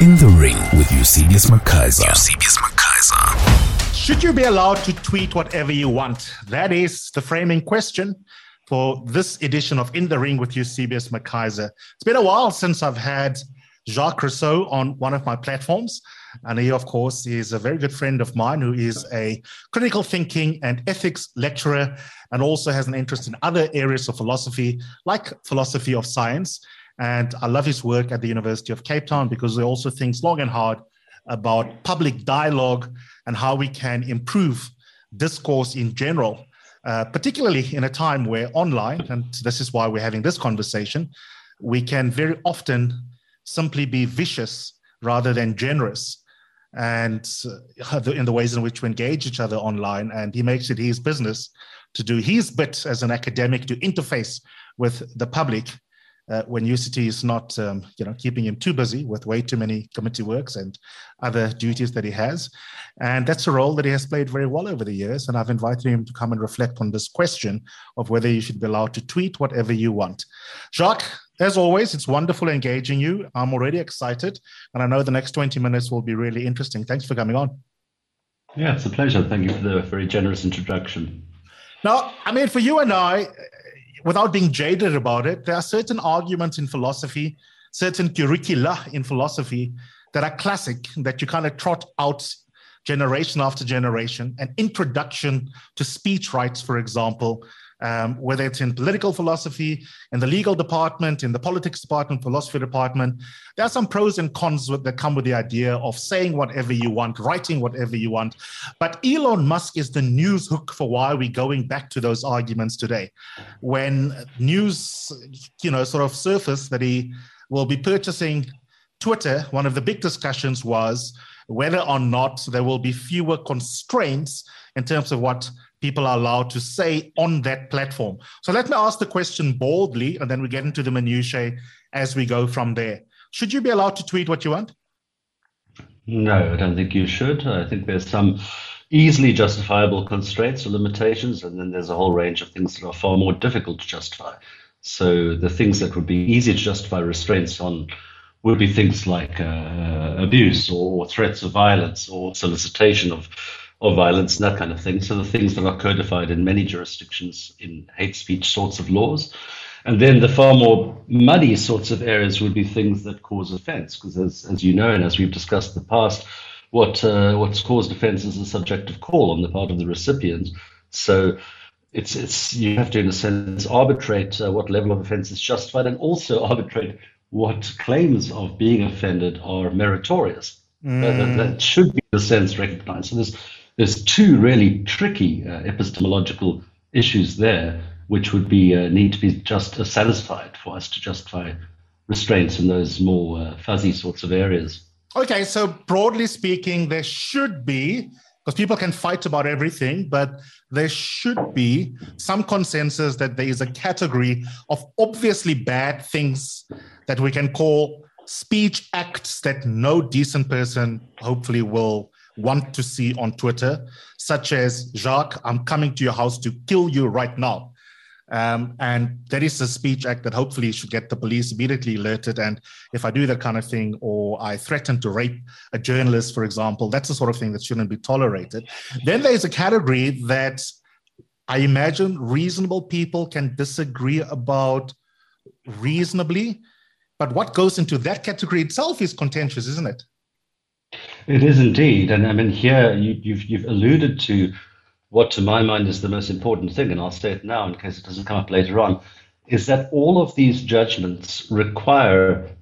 In the Ring with Eusebius McKaiser. Eusebius McKaiser. Should you be allowed to tweet whatever you want? That is the framing question for this edition of In the Ring with Eusebius McKaiser. It's been a while since I've had Jacques Rousseau on one of my platforms. And he, of course, is a very good friend of mine who is a critical thinking and ethics lecturer and also has an interest in other areas of philosophy, like philosophy of science. And I love his work at the University of Cape Town because he also thinks long and hard about public dialogue and how we can improve discourse in general, uh, particularly in a time where online, and this is why we're having this conversation, we can very often simply be vicious rather than generous and uh, in the ways in which we engage each other online. And he makes it his business to do his bit as an academic to interface with the public uh, when UCT is not, um, you know, keeping him too busy with way too many committee works and other duties that he has. And that's a role that he has played very well over the years. And I've invited him to come and reflect on this question of whether you should be allowed to tweet whatever you want. Jacques, as always, it's wonderful engaging you. I'm already excited, and I know the next 20 minutes will be really interesting. Thanks for coming on. Yeah, it's a pleasure. Thank you for the very generous introduction. Now, I mean, for you and I, without being jaded about it, there are certain arguments in philosophy, certain curricula in philosophy that are classic that you kind of trot out generation after generation. An introduction to speech rights, for example, um, whether it's in political philosophy, in the legal department, in the politics department, philosophy department. There are some pros and cons that come with the idea of saying whatever you want, writing whatever you want. But Elon Musk is the news hook for why we're going back to those arguments today. When news, you know, sort of surfaced that he will be purchasing Twitter, one of the big discussions was whether or not there will be fewer constraints in terms of what people are allowed to say on that platform. So let me ask the question boldly, and then we get into the minutiae as we go from there. Should you be allowed to tweet what you want? No, I don't think you should. I think there's some easily justifiable constraints or limitations, and then there's a whole range of things that are far more difficult to justify. So the things that would be easy to justify restraints on would be things like uh, abuse or threats of violence or solicitation of or violence and that kind of thing. So the things that are codified in many jurisdictions in hate speech sorts of laws. And then the far more muddy sorts of areas would be things that cause offense, because as, as you know, and as we've discussed in the past, what uh, what's caused offense is a subjective call on the part of the recipient. So it's it's you have to, in a sense, arbitrate uh, what level of offense is justified, and also arbitrate what claims of being offended are meritorious. Mm. That, that, should be, in a sense, recognized. So there's there's two really tricky uh, epistemological issues there, which would be uh, need to be just uh, satisfied for us to justify restraints in those more uh, fuzzy sorts of areas. Okay, so broadly speaking, there should be because people can fight about everything, but there should be some consensus that there is a category of obviously bad things that we can call speech acts that no decent person hopefully will want to see on Twitter, such as Jacques, I'm coming to your house to kill you right now. Um, and that is a speech act that hopefully should get the police immediately alerted. And if I do that kind of thing, or I threaten to rape a journalist, for example, that's the sort of thing that shouldn't be tolerated. Then there's a category that I imagine reasonable people can disagree about reasonably. But what goes into that category itself is contentious, isn't it? It is indeed, and I mean here you, have you've, you've alluded to what, to my mind, is the most important thing, and I'll say it now in case it doesn't come up later on, is that all of these judgments require.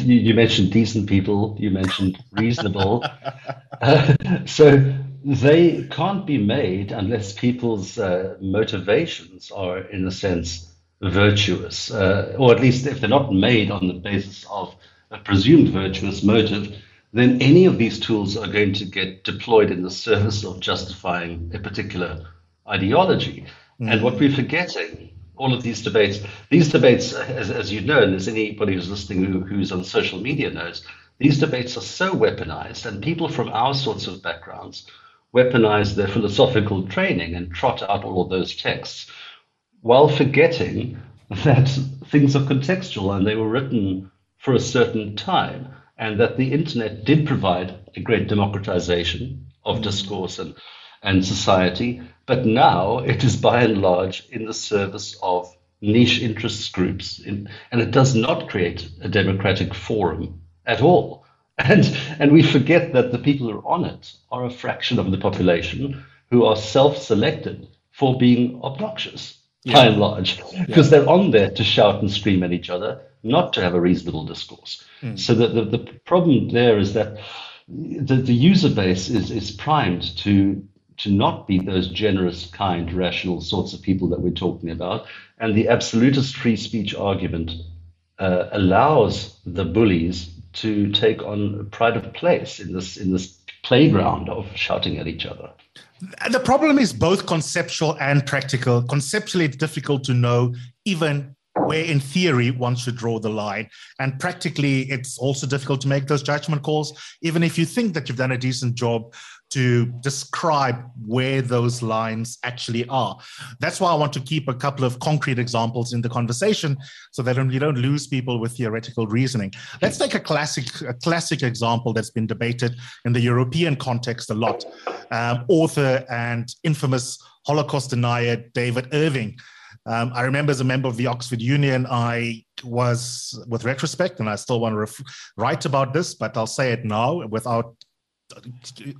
You, you mentioned decent people, you mentioned reasonable, uh, so they can't be made unless people's uh, motivations are, in a sense, virtuous, uh, or at least if they're not made on the basis of a presumed virtuous motive then any of these tools are going to get deployed in the service of justifying a particular ideology. Mm-hmm. And what we're forgetting, all of these debates, these debates, as, as you know, and as anybody who's listening who, who's on social media knows, these debates are so weaponized, and people from our sorts of backgrounds weaponize their philosophical training and trot out all of those texts while forgetting that things are contextual and they were written for a certain time and that the internet did provide a great democratization of mm. discourse and, and society, but now it is by and large in the service of niche interest groups, in, and it does not create a democratic forum at all. And, and we forget that the people who are on it are a fraction of the population who are self selected for being obnoxious yeah. by and large, because yeah. they're on there to shout and scream at each other, not to have a reasonable discourse. Mm. So that the, the problem there is that the, the user base is, is primed to to not be those generous, kind, rational sorts of people that we're talking about. And the absolutist free speech argument uh, allows the bullies to take on pride of place in this in this playground of shouting at each other. The problem is both conceptual and practical. Conceptually, it's difficult to know even where in theory one should draw the line. And practically, it's also difficult to make those judgment calls, even if you think that you've done a decent job to describe where those lines actually are. That's why I want to keep a couple of concrete examples in the conversation so that you don't lose people with theoretical reasoning. Let's take a classic, a classic example that's been debated in the European context a lot. Um, author and infamous Holocaust denier David Irving um, I remember as a member of the Oxford Union, I was, with retrospect, and I still want to ref- write about this, but I'll say it now without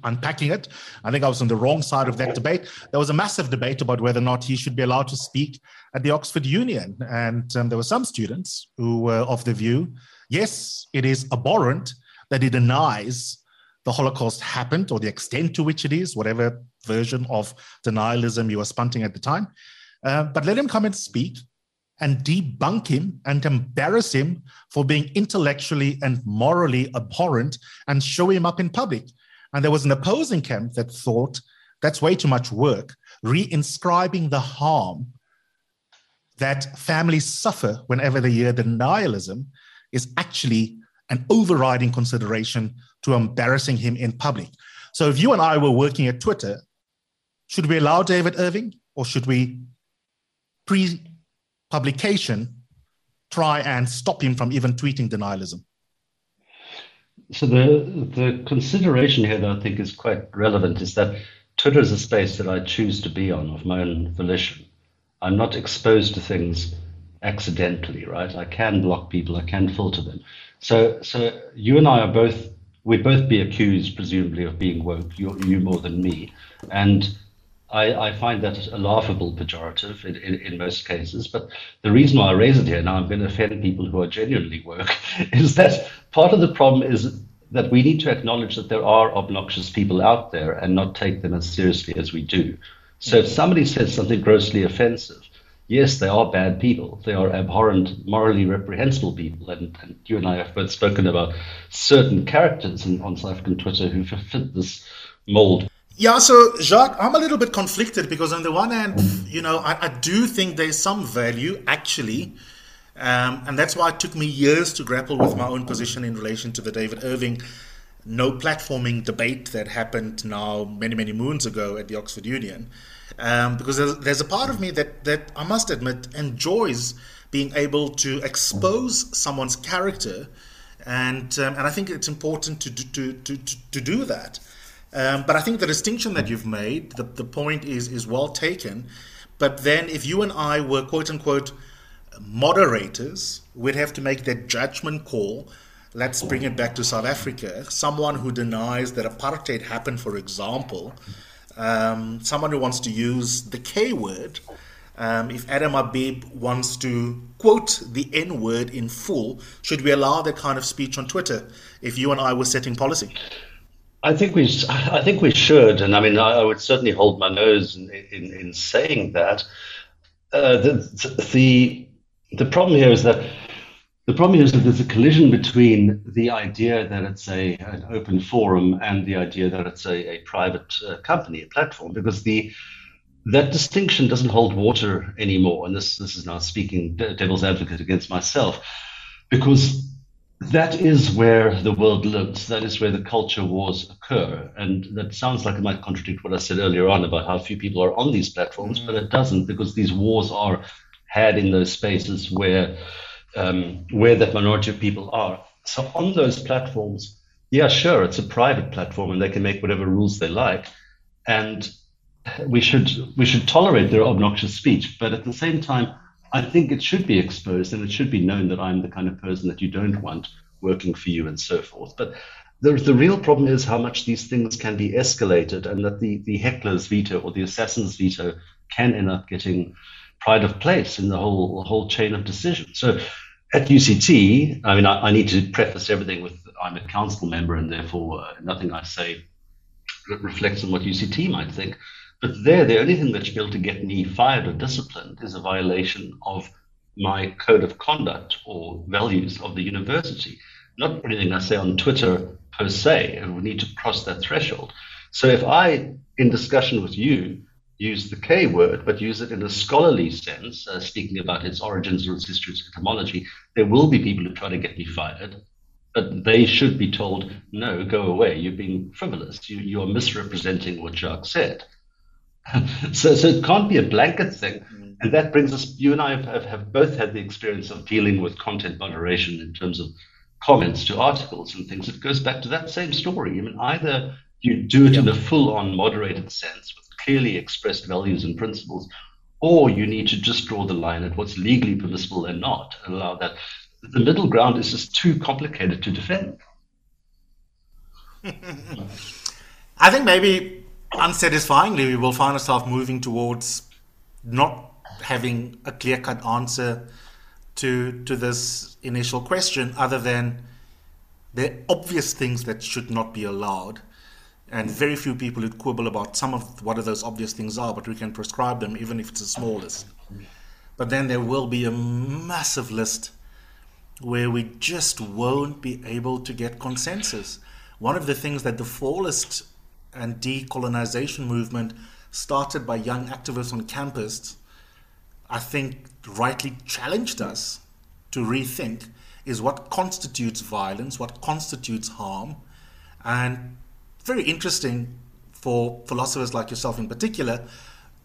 unpacking it. I think I was on the wrong side of that debate. There was a massive debate about whether or not he should be allowed to speak at the Oxford Union. And um, there were some students who were of the view yes, it is abhorrent that he denies the Holocaust happened or the extent to which it is, whatever version of denialism you were spunting at the time. Uh, but let him come and speak and debunk him and embarrass him for being intellectually and morally abhorrent and show him up in public. And there was an opposing camp that thought that's way too much work, reinscribing the harm that families suffer whenever they hear denialism is actually an overriding consideration to embarrassing him in public. So if you and I were working at Twitter, should we allow David Irving or should we pre publication try and stop him from even tweeting denialism? So the the consideration here that I think is quite relevant is that Twitter is a space that I choose to be on of my own volition. I'm not exposed to things accidentally, right? I can block people, I can filter them. So so you and I are both we'd both be accused, presumably, of being woke, you, you more than me. And I, I, find that a laughable pejorative in, in, in, most cases. But the reason why I raise it here, now I'm going to offend people who are genuinely woke, is that part of the problem is that we need to acknowledge that there are obnoxious people out there and not take them as seriously as we do. So if somebody says something grossly offensive, yes, they are bad people. They are abhorrent, morally reprehensible people. And, and you and I have both spoken about certain characters in, on South African Twitter who fit this mold yeah, so Jacques, I'm a little bit conflicted because on the one hand, you know, I, I do think there's some value actually, um, and that's why it took me years to grapple with my own position in relation to the David Irving no platforming debate that happened now many many moons ago at the Oxford Union, um, because there's, there's a part of me that that I must admit enjoys being able to expose someone's character, and um, and I think it's important to to to to, to do that. Um, but I think the distinction that you've made, the, the point is is well taken. But then, if you and I were quote unquote moderators, we'd have to make that judgment call. Let's bring it back to South Africa. Someone who denies that apartheid happened, for example, um, someone who wants to use the K word. Um, if Adam Habib wants to quote the N word in full, should we allow that kind of speech on Twitter if you and I were setting policy? I think we, I think we should, and I mean, I, would certainly hold my nose in in, in saying that. Uh, the, the the problem here is that the problem here is that there's a collision between the idea that it's a an open forum and the idea that it's a, a private uh, company, a platform, because the that distinction doesn't hold water anymore. And this this is now speaking devil's advocate against myself, because that is where the world lives. That is where the culture wars occur. And that sounds like it might contradict what I said earlier on about how few people are on these platforms, but it doesn't because these wars are had in those spaces where um, where that minority of people are. So on those platforms, yeah, sure, it's a private platform and they can make whatever rules they like. And we should we should tolerate their obnoxious speech, but at the same time, I think it should be exposed and it should be known that I'm the kind of person that you don't want working for you and so forth. But the, the real problem is how much these things can be escalated and that the, the heckler's veto or the assassin's veto can end up getting pride of place in the whole whole chain of decision. So at UCT, I mean, I, I, need to preface everything with I'm a council member, and therefore uh, nothing I say reflects on what UCT might think. But there, the only thing that should be able to get me fired or disciplined is a violation of my code of conduct or values of the university. Not anything I say on Twitter per se, and we need to cross that threshold. So if I, in discussion with you, use the K word, but use it in a scholarly sense, uh, speaking about its origins or its history, its etymology, there will be people who try to get me fired. But they should be told, no, go away. You're being frivolous. You, you are misrepresenting what Jacques said. so, so it can't be a blanket thing. Mm. And that brings us, you and I have, have, have both had the experience of dealing with content moderation in terms of comments to articles and things. It goes back to that same story. I mean, either you do it in a full on moderated sense with clearly expressed values and principles, or you need to just draw the line at what's legally permissible and not and allow that. The middle ground is just too complicated to defend. I think maybe unsatisfyingly we will find ourselves moving towards not having a clear cut answer to to this initial question other than the obvious things that should not be allowed and very few people would quibble about some of what those obvious things are, but we can prescribe them even if it's the smallest. But then there will be a massive list where we just won't be able to get consensus. One of the things that the fallist and decolonization movement started by young activists on campus, I think rightly challenged us to rethink is what constitutes violence, what constitutes harm, and very interesting for philosophers like yourself in particular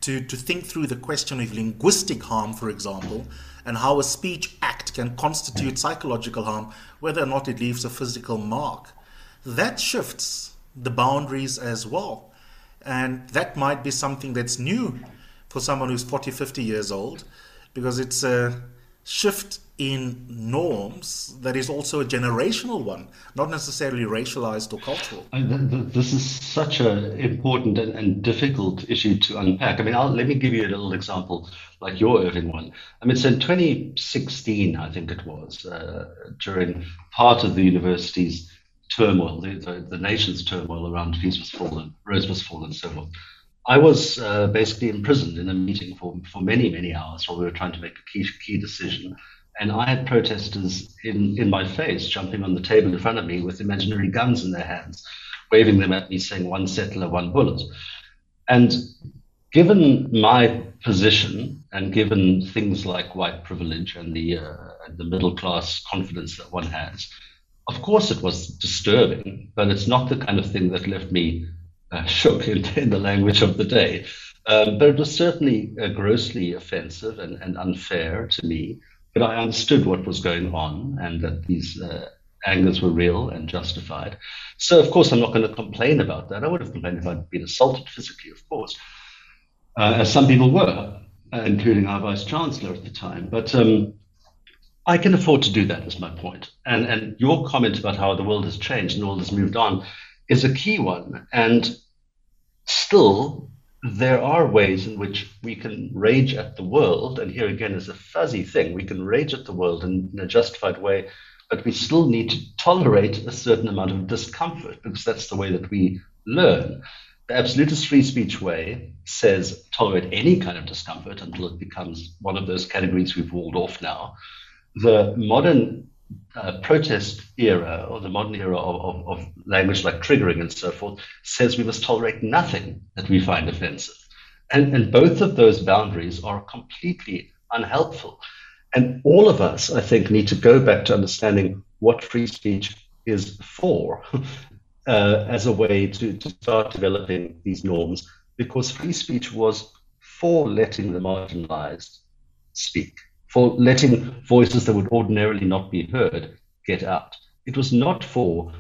to, to think through the question of linguistic harm, for example, and how a speech act can constitute psychological harm, whether or not it leaves a physical mark. That shifts the boundaries as well. And that might be something that's new for someone who's 40, 50 years old, because it's a shift in norms that is also a generational one, not necessarily racialized or cultural. This is such an important and, difficult issue to unpack. I mean, I'll, let me give you a little example, like your Irving one. I mean, so in 2016, I think it was, uh, during part of the university's turmoil, the, the, the, nation's turmoil around Peace was fallen, Rhodes was fallen, so on. I was uh, basically imprisoned in a meeting for, for many, many hours while we were trying to make a key, key decision and I had protesters in, in my face jumping on the table in front of me with imaginary guns in their hands, waving them at me, saying, one settler, one bullet. And given my position and given things like white privilege and the, uh, the middle class confidence that one has, of course it was disturbing, but it's not the kind of thing that left me uh, shook in, in, the language of the day. Um, but it was certainly uh, grossly offensive and, and unfair to me. But I understood what was going on and that these uh, angers were real and justified. So, of course, I'm not going to complain about that. I would have complained if I'd been assaulted physically, of course, uh, as some people were, uh, including our vice chancellor at the time. But um, I can afford to do that, is my point. And, and your comment about how the world has changed and all has moved on is a key one. And still, there are ways in which we can rage at the world, and here again is a fuzzy thing. We can rage at the world in, in, a justified way, but we still need to tolerate a certain amount of discomfort because that's the way that we learn. The absolutist free speech way says tolerate any kind of discomfort until it becomes one of those categories we've walled off now. The modern uh, protest era or the modern era of, of, of, language like triggering and so forth says we must tolerate nothing that we find offensive. And, and both of those boundaries are completely unhelpful. And all of us, I think, need to go back to understanding what free speech is for uh, as a way to, to start developing these norms, because free speech was for letting the marginalized speak for letting voices that would ordinarily not be heard get out. It was not for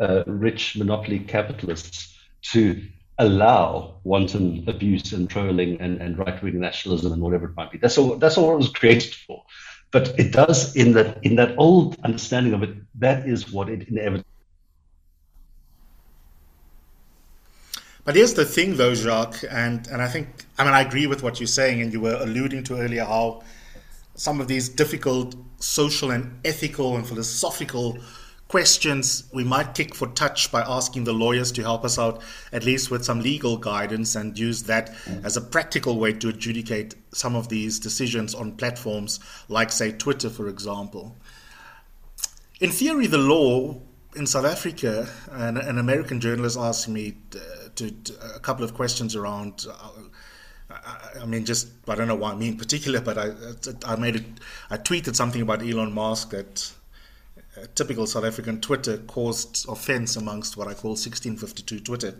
uh, rich monopoly capitalists to allow wanton abuse and trolling and, and right-wing nationalism and whatever it might be. That's all. That's all it was created for. But it does in that in that old understanding of it. That is what it inevitably. But here's the thing, though, Jacques, and and I think I mean I agree with what you're saying, and you were alluding to earlier how some of these difficult social and ethical and philosophical questions we might kick for touch by asking the lawyers to help us out at least with some legal guidance and use that as a practical way to adjudicate some of these decisions on platforms like say Twitter for example. In theory the law in South Africa an, an American journalist asked me uh, to, to, a couple of questions around uh, I, I mean, just I don't know why me in particular, but I I made it. I tweeted something about Elon Musk that typical South African Twitter caused offense amongst what I call 1652 Twitter.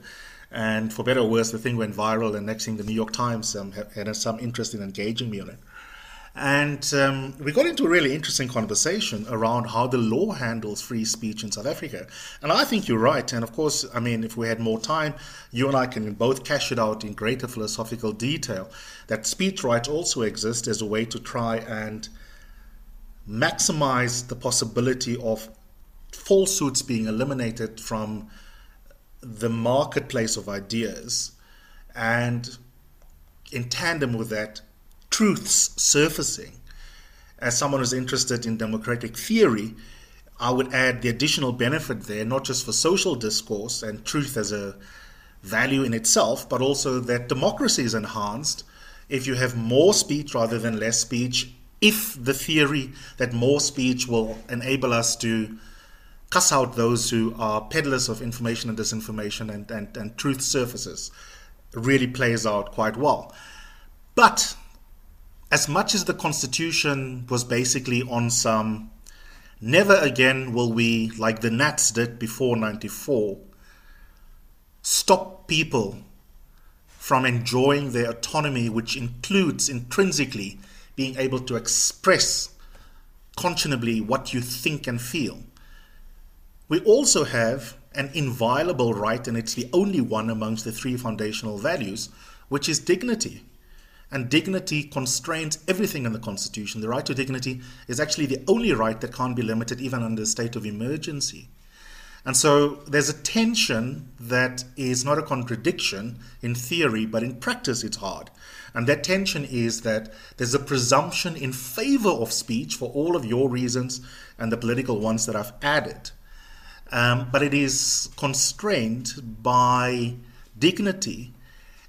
And for better or worse, the thing went viral, and next thing, the New York Times um, had some interest in engaging me on it. And um, we got into a really interesting conversation around how the law handles free speech in South Africa. And I think you're right. And of course, I mean, if we had more time, you and I can both cash it out in greater philosophical detail that speech rights also exist as a way to try and maximize the possibility of falsehoods being eliminated from the marketplace of ideas and in tandem with that truths surfacing as someone who's interested in democratic theory i would add the additional benefit there not just for social discourse and truth as a value in itself but also that democracy is enhanced if you have more speech rather than less speech if the theory that more speech will enable us to cuss out those who are peddlers of information and disinformation and, and, and truth surfaces really plays out quite well. But as much as the Constitution was basically on some never again will we, like the Nats did before 94, stop people from enjoying their autonomy, which includes intrinsically being able to express conscionably what you think and feel. We also have an inviolable right, and it's the only one amongst the three foundational values, which is dignity. And dignity constrains everything in the Constitution. The right to dignity is actually the only right that can't be limited even under a state of emergency. And so there's a tension that is not a contradiction in theory, but in practice it's hard. And that tension is that there's a presumption in favor of speech for all of your reasons and the political ones that I've added. Um, but it is constrained by dignity.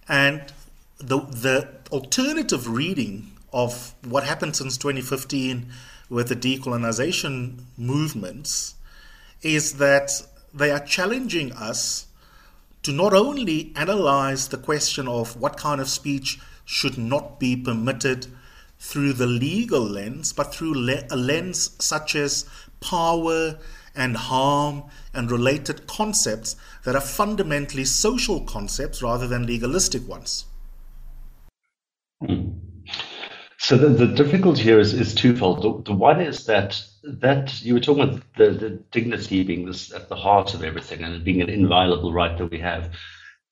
And the, the alternative reading of what happened since 2015 with the decolonization movements is that they are challenging us to not only analyze the question of what kind of speech should not be permitted through the legal lens, but through le- a lens such as power and harm and related concepts that are fundamentally social concepts rather than legalistic ones. Hmm. So the, the difficulty here is, is twofold. The, the one is that that you were talking about the, the dignity being this at the heart of everything and being an inviolable right that we have.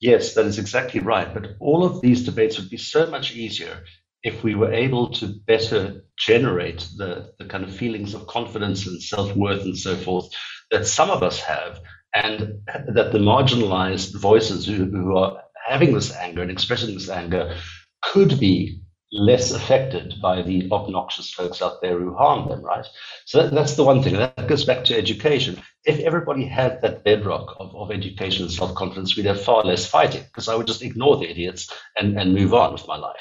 Yes, that is exactly right. But all of these debates would be so much easier if we were able to better generate the, the kind of feelings of confidence and self worth and so forth that some of us have, and that the marginalized voices who, who are having this anger and expressing this anger could be less affected by the obnoxious folks out there who harm them, right? So that, that's the one thing. That goes back to education. If everybody had that bedrock of, of education and self confidence, we'd have far less fighting because I would just ignore the idiots and, and move on with my life.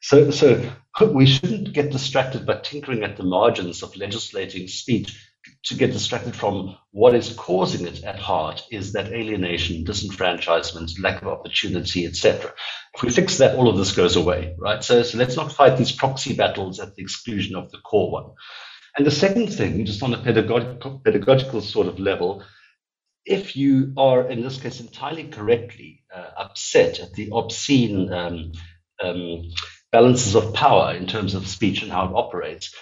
So, so we shouldn't get distracted by tinkering at the margins of legislating speech to get distracted from what is causing it at heart is that alienation, disenfranchisement, lack of opportunity, etc. If we fix that, all of this goes away, right? So, so let's not fight these proxy battles at the exclusion of the core one. And the second thing, just on a pedagogical, pedagogical sort of level, if you are, in this case, entirely correctly uh, upset at the obscene um, um, balances of power in terms of speech and how it operates,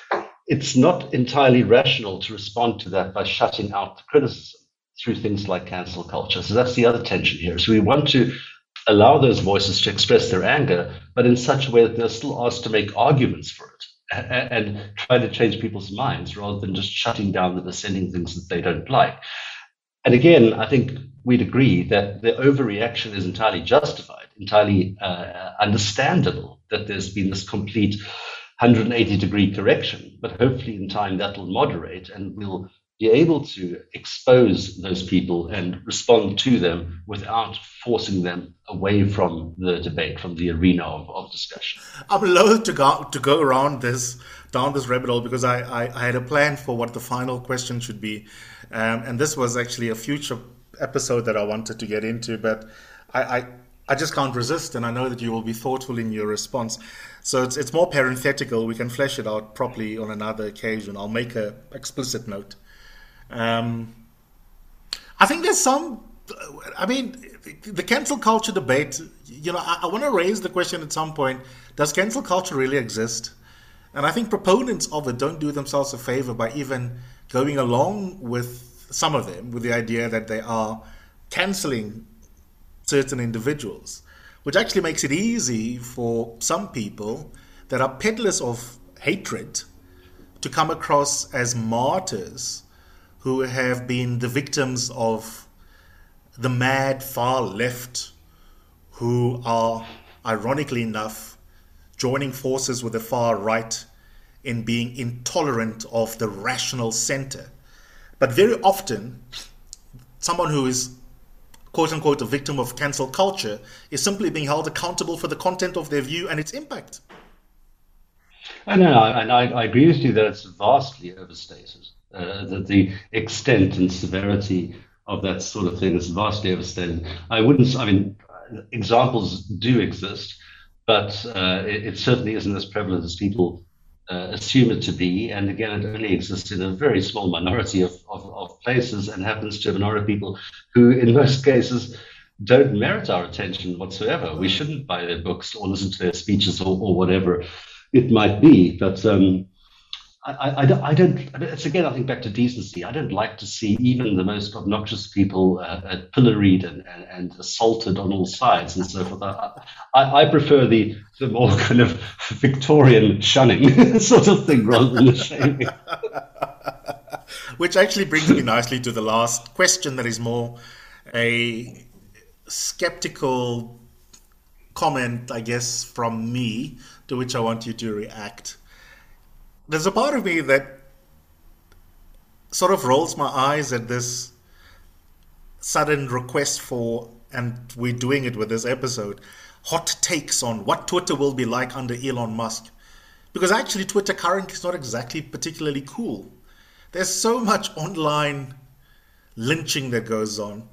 it's not entirely rational to respond to that by shutting out the criticism through things like cancel culture. So that's the other tension here. So we want to allow those voices to express their anger, but in such a way that they're still asked to make arguments for it and, try to change people's minds rather than just shutting down the dissenting things that they don't like. And again, I think we'd agree that the overreaction is entirely justified, entirely uh, understandable that there's been this complete 180 degree correction, but hopefully in time that will moderate and we'll be able to expose those people and respond to them without forcing them away from the debate, from the arena of, of discussion. I'm loath to go to go around this down this rabbit hole because I, I, I had a plan for what the final question should be, um, and this was actually a future episode that I wanted to get into, but I, I I just can't resist, and I know that you will be thoughtful in your response. So it's, it's more parenthetical. We can flesh it out properly on another occasion. I'll make a explicit note. Um, I think there's some. I mean, the cancel culture debate. You know, I, I want to raise the question at some point: Does cancel culture really exist? And I think proponents of it don't do themselves a favor by even going along with some of them with the idea that they are canceling certain individuals which actually makes it easy for some people that are peddlers of hatred to come across as martyrs who have been the victims of the mad far left, who are, ironically enough, joining forces with the far right in being intolerant of the rational center. But very often, someone who is quote unquote, a victim of cancel culture is simply being held accountable for the content of their view and its impact. I know, and I, I agree with you that it's vastly overstated. Uh, that the extent and severity of that sort of thing is vastly overstated. I wouldn't, I mean, examples do exist, but uh, it, it, certainly isn't as prevalent as people uh, assume it to be. And again, it only exists in a very small minority of, of, of, places and happens to a minority of people who, in most cases, don't merit our attention whatsoever. We shouldn't buy their books or listen to their speeches or, or whatever it might be. But um, I, I, I, don't, it's again, I think back to decency. I don't like to see even the most obnoxious people uh, uh, pilloried and, and, and, assaulted on all sides and so forth. I, I, I, prefer the, the more kind of Victorian shunning sort of thing rather than the shaming. Which actually brings me nicely to the last question that is more a skeptical comment, I guess, from me, to which I want you to react there's a part of me that sort of rolls my eyes at this sudden request for, and we're doing it with this episode, hot takes on what Twitter will be like under Elon Musk. Because actually, Twitter currently is not exactly particularly cool. There's so much online lynching that goes on.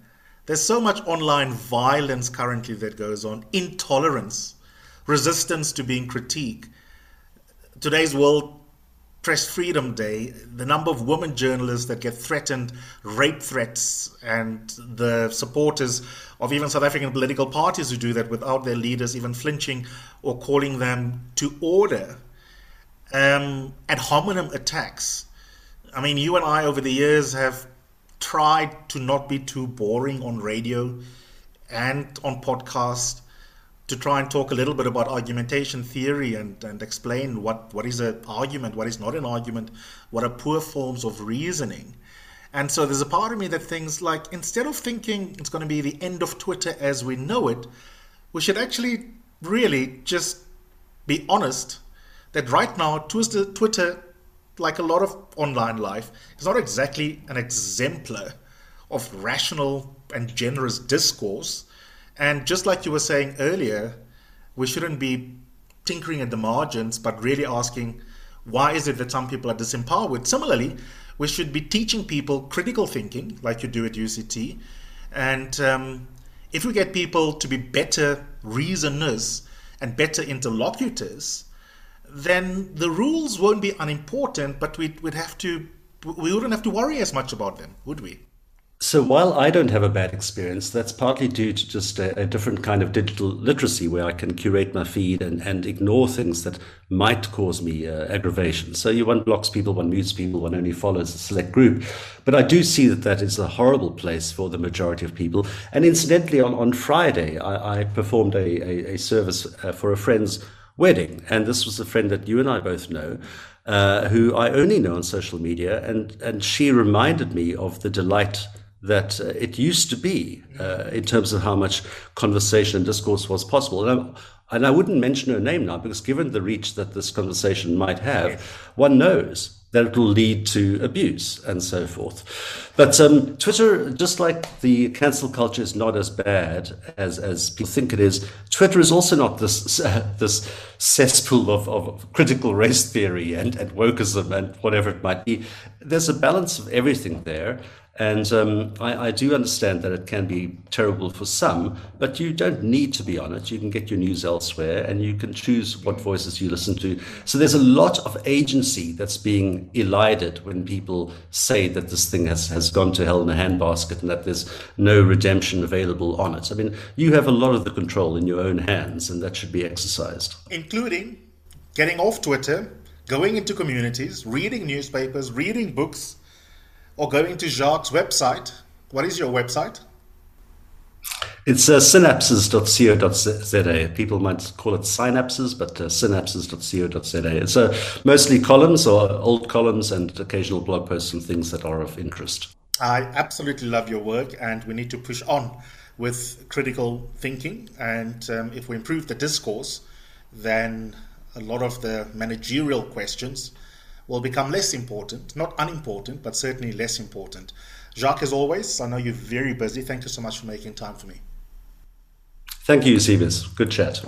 There's so much online violence currently that goes on, intolerance, resistance to being critiqued. Today's world Press Freedom Day, the number of women journalists that get threatened, rape threats, and the supporters of even South African political parties who do that without their leaders even flinching or calling them to order. Um, ad hominem attacks. I mean, you and I over the years have tried to not be too boring on radio and on podcast to try and talk a little bit about argumentation theory and, and explain what, what is an argument, what is not an argument, what are poor forms of reasoning. And so there's a part of me that thinks like instead of thinking it's going to be the end of Twitter as we know it, we should actually really just be honest that right now Twitter, Twitter like a lot of online life, is not exactly an exemplar of rational and generous discourse and just like you were saying earlier, we shouldn't be tinkering at the margins, but really asking why is it that some people are disempowered? Similarly, we should be teaching people critical thinking, like you do at UCT. And um, if we get people to be better reasoners and better interlocutors, then the rules won't be unimportant, but we'd, we'd have to, we wouldn't have to worry as much about them, would we? So while I don't have a bad experience, that's partly due to just a, a, different kind of digital literacy where I can curate my feed and, and ignore things that might cause me uh, aggravation. So you one blocks people, one mutes people, one only follows a select group. But I do see that that is a horrible place for the majority of people. And incidentally, on, on Friday, I, I performed a, a, a service uh, for a friend's wedding. And this was a friend that you and I both know. Uh, who I only know on social media, and, and she reminded me of the delight that uh, it used to be uh, in terms of how much conversation and discourse was possible. And, and, I wouldn't mention her name now because, given the reach that this conversation might have, one knows that it will lead to abuse and so forth. But um, Twitter, just like the cancel culture is not as bad as, as people think it is, Twitter is also not this uh, this cesspool of, of critical race theory and, and wokeism and whatever it might be. There's a balance of everything there. And um, I, I, do understand that it can be terrible for some, but you don't need to be on it. You can get your news elsewhere and you can choose what voices you listen to. So there's a lot of agency that's being elided when people say that this thing has, has gone to hell in a handbasket and that there's no redemption available on it. I mean, you have a lot of the control in your own hands and that should be exercised. Including getting off Twitter, going into communities, reading newspapers, reading books or going to Jacques' website. What is your website? It's uh, synapses.co.za. People might call it synapses, but uh, synapses.co.za. It's uh, mostly columns or old columns and occasional blog posts and things that are of interest. I absolutely love your work, and we need to push on with critical thinking. And um, if we improve the discourse, then a lot of the managerial questions will become less important, not unimportant, but certainly less important. Jacques, as always, I know you're very busy. Thank you so much for making time for me. Thank you, Eusebius. Good chat.